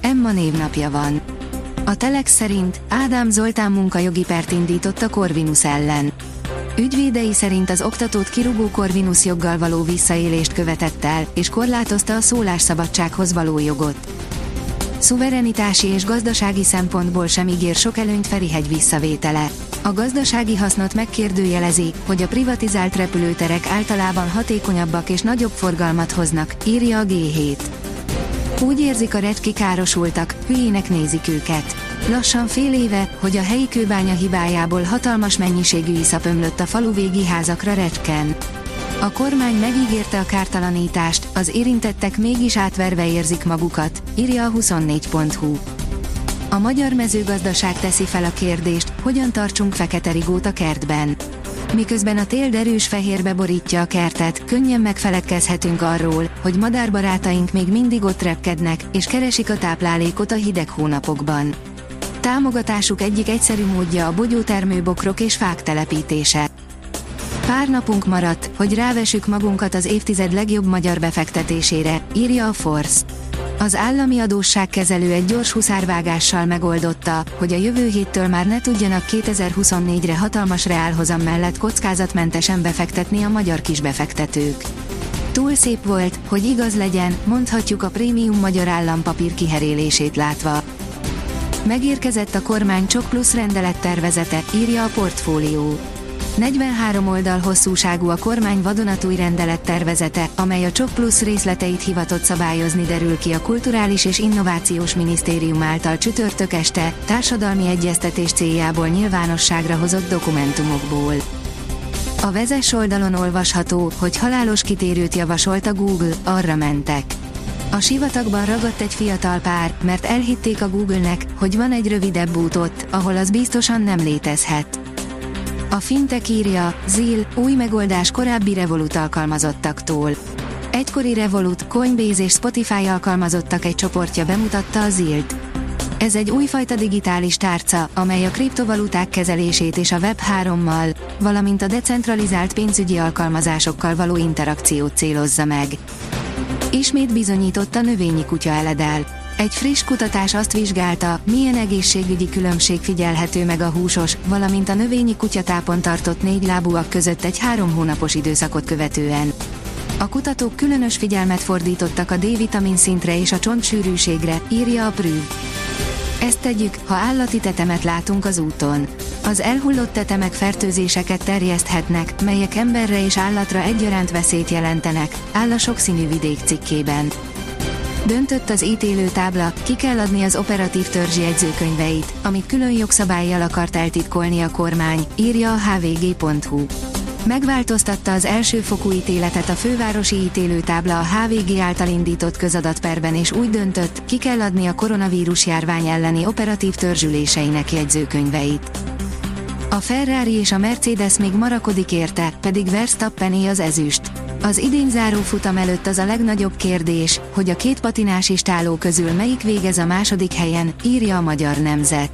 Emma névnapja van. A Telex szerint Ádám Zoltán munkajogi pert indított a Corvinus ellen. Ügyvédei szerint az oktatót kirúgó Corvinus joggal való visszaélést követett el, és korlátozta a szólásszabadsághoz való jogot. Szuverenitási és gazdasági szempontból sem ígér sok előnyt Ferihegy visszavétele. A gazdasági hasznot megkérdőjelezi, hogy a privatizált repülőterek általában hatékonyabbak és nagyobb forgalmat hoznak, írja a G7. Úgy érzik a recski károsultak, hülyének nézik őket. Lassan fél éve, hogy a helyi kőbánya hibájából hatalmas mennyiségű iszap ömlött a faluvégi házakra recsken. A kormány megígérte a kártalanítást, az érintettek mégis átverve érzik magukat, írja a 24.hu. A magyar mezőgazdaság teszi fel a kérdést, hogyan tartsunk fekete rigót a kertben. Miközben a tél derűs fehérbe borítja a kertet, könnyen megfeledkezhetünk arról, hogy madárbarátaink még mindig ott repkednek, és keresik a táplálékot a hideg hónapokban. Támogatásuk egyik egyszerű módja a bogyótermő bokrok és fák telepítése. Pár napunk maradt, hogy rávesük magunkat az évtized legjobb magyar befektetésére, írja a Force. Az állami adósságkezelő egy gyors huszárvágással megoldotta, hogy a jövő héttől már ne tudjanak 2024-re hatalmas reálhozam mellett kockázatmentesen befektetni a magyar kisbefektetők. Túl szép volt, hogy igaz legyen, mondhatjuk a prémium magyar állampapír kiherélését látva. Megérkezett a kormány Csok plusz rendelet tervezete, írja a portfólió. 43 oldal hosszúságú a kormány vadonatúj rendelet tervezete, amely a Csok Plus részleteit hivatott szabályozni derül ki a Kulturális és Innovációs Minisztérium által csütörtök este, társadalmi egyeztetés céljából nyilvánosságra hozott dokumentumokból. A vezes oldalon olvasható, hogy halálos kitérőt javasolt a Google, arra mentek. A sivatagban ragadt egy fiatal pár, mert elhitték a Google-nek, hogy van egy rövidebb út ott, ahol az biztosan nem létezhet. A fintek írja, ZIL, új megoldás korábbi Revolut alkalmazottaktól. Egykori Revolut, Coinbase és Spotify alkalmazottak egy csoportja bemutatta a ZIL-t. Ez egy újfajta digitális tárca, amely a kriptovaluták kezelését és a Web3-mal, valamint a decentralizált pénzügyi alkalmazásokkal való interakciót célozza meg. Ismét bizonyított a növényi kutya eledel. Egy friss kutatás azt vizsgálta, milyen egészségügyi különbség figyelhető meg a húsos, valamint a növényi kutyatápon tartott négy lábúak között egy három hónapos időszakot követően. A kutatók különös figyelmet fordítottak a D-vitamin szintre és a csontsűrűségre, írja a Prüv. Ezt tegyük, ha állati tetemet látunk az úton. Az elhullott tetemek fertőzéseket terjeszthetnek, melyek emberre és állatra egyaránt veszélyt jelentenek, áll a sokszínű vidék cikkében. Döntött az ítélő tábla, ki kell adni az operatív törzsi jegyzőkönyveit, amit külön jogszabályjal akart eltitkolni a kormány, írja a hvg.hu. Megváltoztatta az elsőfokú ítéletet a fővárosi ítélőtábla a HVG által indított közadatperben és úgy döntött, ki kell adni a koronavírus járvány elleni operatív törzsüléseinek jegyzőkönyveit. A Ferrari és a Mercedes még marakodik érte, pedig Verstappené az ezüst. Az idén záró futam előtt az a legnagyobb kérdés, hogy a két patinás istáló közül melyik végez a második helyen, írja a magyar nemzet.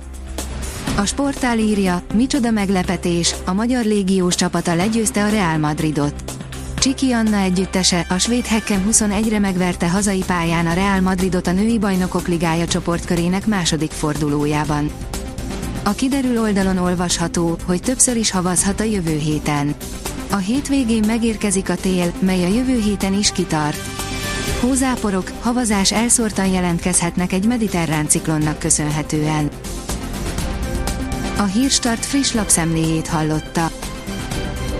A sportál írja, micsoda meglepetés, a magyar légiós csapata legyőzte a Real Madridot. Csiki Anna együttese, a svéd Hekken 21-re megverte hazai pályán a Real Madridot a női bajnokok ligája csoportkörének második fordulójában. A kiderül oldalon olvasható, hogy többször is havazhat a jövő héten. A hétvégén megérkezik a tél, mely a jövő héten is kitart. Hózáporok, havazás elszórtan jelentkezhetnek egy mediterrán ciklonnak köszönhetően. A Hírstart friss lapszemléjét hallotta.